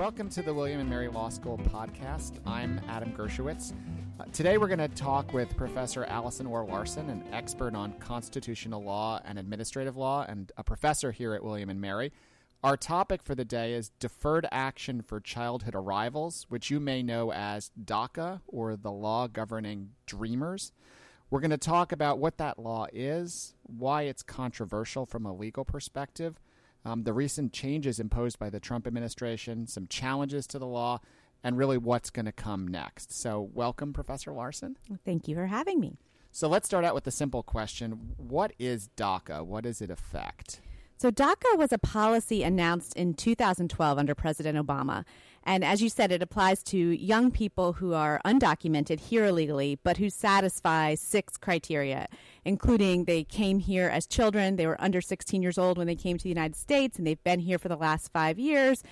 welcome to the William and Mary Law School podcast. I'm Adam Gershowitz. Uh, today we're going to talk with Professor Allison Orr Larsen, an expert on constitutional law and administrative law, and a professor here at William and Mary. Our topic for the day is deferred action for childhood arrivals, which you may know as DACA or the law governing dreamers. We're going to talk about what that law is, why it's controversial from a legal perspective, um, the recent changes imposed by the Trump administration, some challenges to the law, and really what's going to come next. So, welcome, Professor Larsen. Thank you for having me. So, let's start out with the simple question What is DACA? What does it affect? So, DACA was a policy announced in 2012 under President Obama. And as you said, it applies to young people who are undocumented here illegally, but who satisfy six criteria, including they came here as children, they were under 16 years old when they came to the United States, and they've been here for the last five years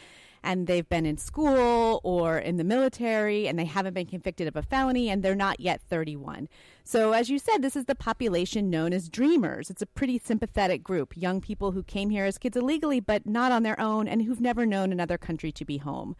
and they've been in school or in the military and they haven't been convicted of a felony and they're not yet 31. So, as you said, this is the population known as dreamers. It's a pretty sympathetic group, young people who came here as kids illegally but not on their own and who've never known another country to be home.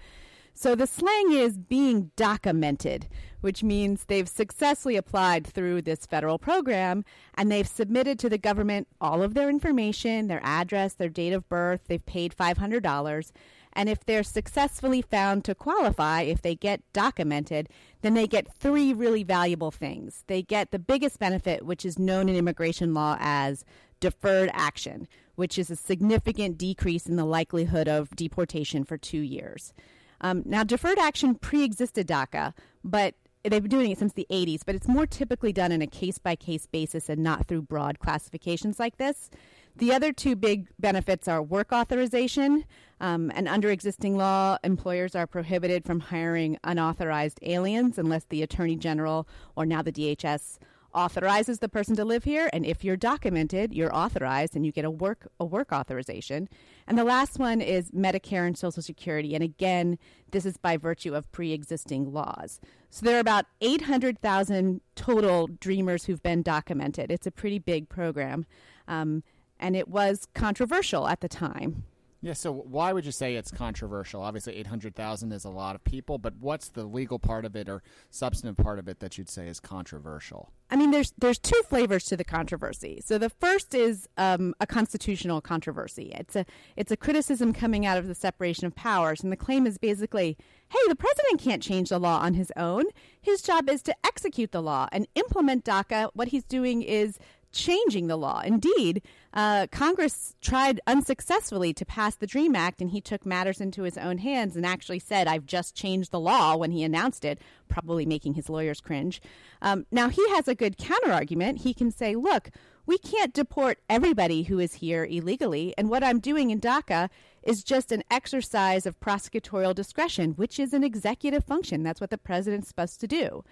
So the slang is being DACAmented, which means they've successfully applied through this federal program and they've submitted to the government all of their information, their address, their date of birth, they've paid $500. And if they're successfully found to qualify, if they get DACAmented, then they get three really valuable things. They get the biggest benefit, which is known in immigration law as deferred action, which is a significant decrease in the likelihood of deportation for two years. Um, now, deferred action pre existed DACA, but they've been doing it since the 80s, but it's more typically done on a case by case basis and not through broad classifications like this. The other two big benefits are work authorization, um, and under existing law, employers are prohibited from hiring unauthorized aliens unless the Attorney General or now the DHS authorizes the person to live here. And if you're DACAmented you're authorized and you get a work a work authorization. And the last one is medicare and social security. And again this is by virtue of pre-existing laws. So there are about 800000 total dreamers who've been DACAmented. It's a pretty big program. Um, and it was controversial at the time yeah, so why would you say it's controversial? Obviously, 800,000 is a lot of people, but what's the legal part of it or substantive part of it that you'd say is controversial? I mean, there's there's two flavors to the controversy. So the first is um, a constitutional controversy. It's a it's a criticism coming out of the separation of powers, and the claim is basically, hey, the president can't change the law on his own. His job is to execute the law and implement DACA. What he's doing is changing the law. Indeed, uh, Congress tried unsuccessfully to pass the DREAM Act, and he took matters into his own hands and actually said, I've just changed the law when he announced it, probably making his lawyers cringe. Um, now, he has a good counterargument. He can say, look, we can't deport everybody who is here illegally, and what I'm doing in DACA is just an exercise of prosecutorial discretion, which is an executive function. That's what the president's supposed to do.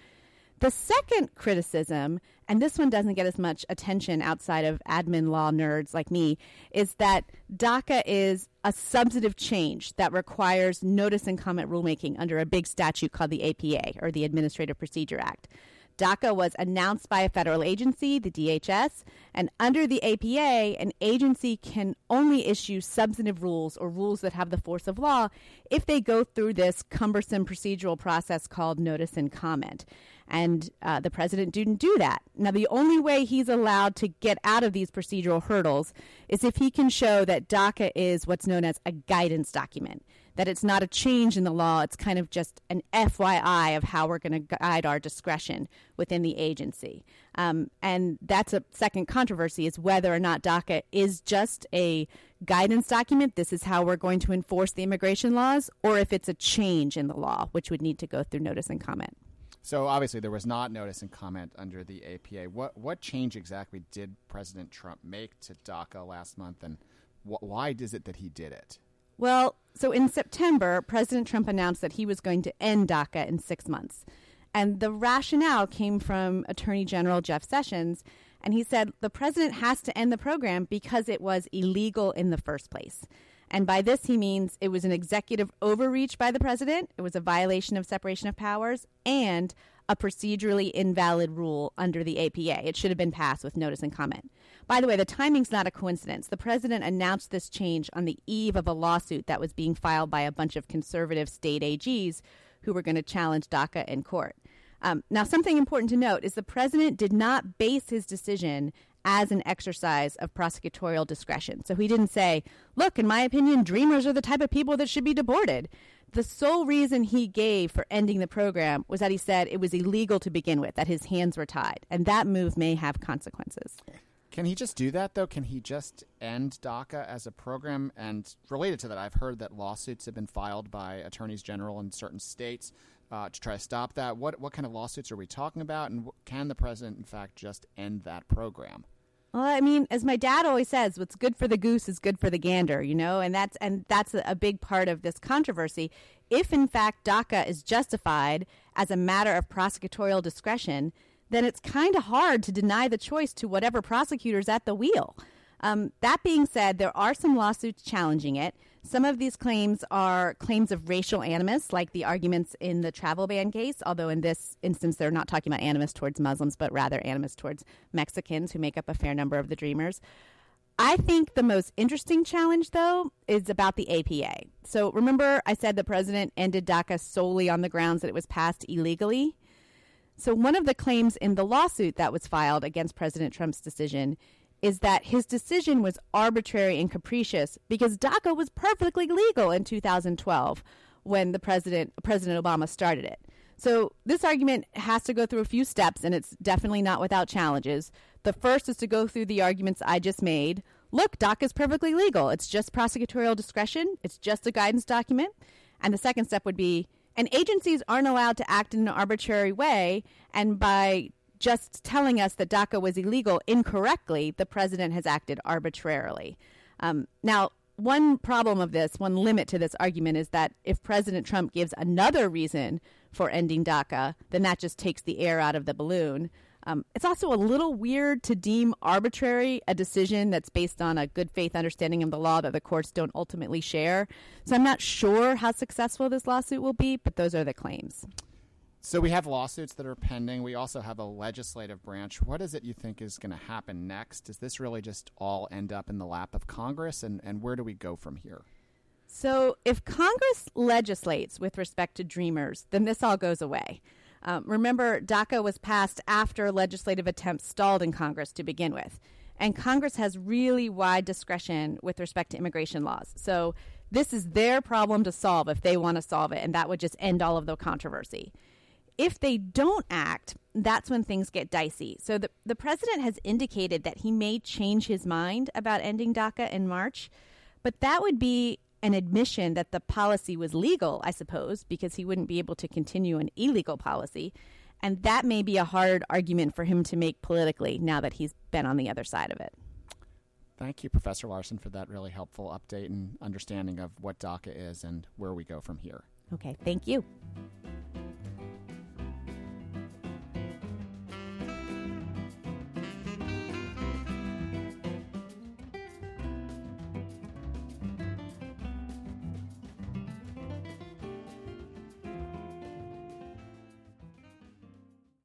The second criticism, and this one doesn't get as much attention outside of admin law nerds like me, is that DACA is a substantive change that requires notice and comment rulemaking under a big statute called the APA, or the Administrative Procedure Act. DACA was announced by a federal agency, the DHS, and under the APA, an agency can only issue substantive rules or rules that have the force of law if they go through this cumbersome procedural process called notice and comment. And uh, the president didn't do that. Now, the only way he's allowed to get out of these procedural hurdles is if he can show that DACA is what's known as a guidance document that it's not a change in the law, it's kind of just an FYI of how we're going to guide our discretion within the agency. Um, and that's a second controversy is whether or not DACA is just a guidance document, this is how we're going to enforce the immigration laws, or if it's a change in the law, which would need to go through notice and comment. So obviously there was not notice and comment under the APA. What what change exactly did President Trump make to DACA last month, and wh- why is it that he did it? Well, so in September, President Trump announced that he was going to end DACA in six months. And the rationale came from Attorney General Jeff Sessions. And he said the president has to end the program because it was illegal in the first place. And by this, he means it was an executive overreach by the president, it was a violation of separation of powers, and a procedurally invalid rule under the APA. It should have been passed with notice and comment. By the way, the timing's not a coincidence. The president announced this change on the eve of a lawsuit that was being filed by a bunch of conservative state AGs who were going to challenge DACA in court. Um, now, something important to note is the president did not base his decision as an exercise of prosecutorial discretion. So he didn't say, look, in my opinion, dreamers are the type of people that should be deported. The sole reason he gave for ending the program was that he said it was illegal to begin with, that his hands were tied, and that move may have consequences. Can he just do that, though? Can he just end DACA as a program? And related to that, I've heard that lawsuits have been filed by attorneys general in certain states uh, to try to stop that. What, what kind of lawsuits are we talking about? And can the president, in fact, just end that program? Well, I mean, as my dad always says, what's good for the goose is good for the gander, you know, and that's and that's a big part of this controversy. If in fact DACA is justified as a matter of prosecutorial discretion, then it's kind of hard to deny the choice to whatever prosecutor's at the wheel. Um, that being said, there are some lawsuits challenging it. Some of these claims are claims of racial animus, like the arguments in the travel ban case, although in this instance they're not talking about animus towards Muslims, but rather animus towards Mexicans who make up a fair number of the Dreamers. I think the most interesting challenge, though, is about the APA. So remember, I said the president ended DACA solely on the grounds that it was passed illegally? So, one of the claims in the lawsuit that was filed against President Trump's decision is that his decision was arbitrary and capricious because DACA was perfectly legal in 2012 when the president President Obama started it. So this argument has to go through a few steps and it's definitely not without challenges. The first is to go through the arguments I just made. Look, DACA is perfectly legal. It's just prosecutorial discretion. It's just a guidance document. And the second step would be and agencies aren't allowed to act in an arbitrary way and by just telling us that DACA was illegal incorrectly, the president has acted arbitrarily. Um, now, one problem of this, one limit to this argument is that if President Trump gives another reason for ending DACA, then that just takes the air out of the balloon. Um, it's also a little weird to deem arbitrary a decision that's based on a good faith understanding of the law that the courts don't ultimately share. So I'm not sure how successful this lawsuit will be, but those are the claims. So we have lawsuits that are pending. We also have a legislative branch. What is it you think is going to happen next? Does this really just all end up in the lap of Congress? And, and where do we go from here? So, if Congress legislates with respect to Dreamers, then this all goes away. Um, remember, DACA was passed after legislative attempts stalled in Congress to begin with. And Congress has really wide discretion with respect to immigration laws. So, this is their problem to solve if they want to solve it, and that would just end all of the controversy. If they don't act, that's when things get dicey. So the, the president has indicated that he may change his mind about ending DACA in March, but that would be an admission that the policy was legal, I suppose, because he wouldn't be able to continue an illegal policy. And that may be a hard argument for him to make politically now that he's been on the other side of it. Thank you, Professor Larsen, for that really helpful update and understanding of what DACA is and where we go from here. Okay, thank you.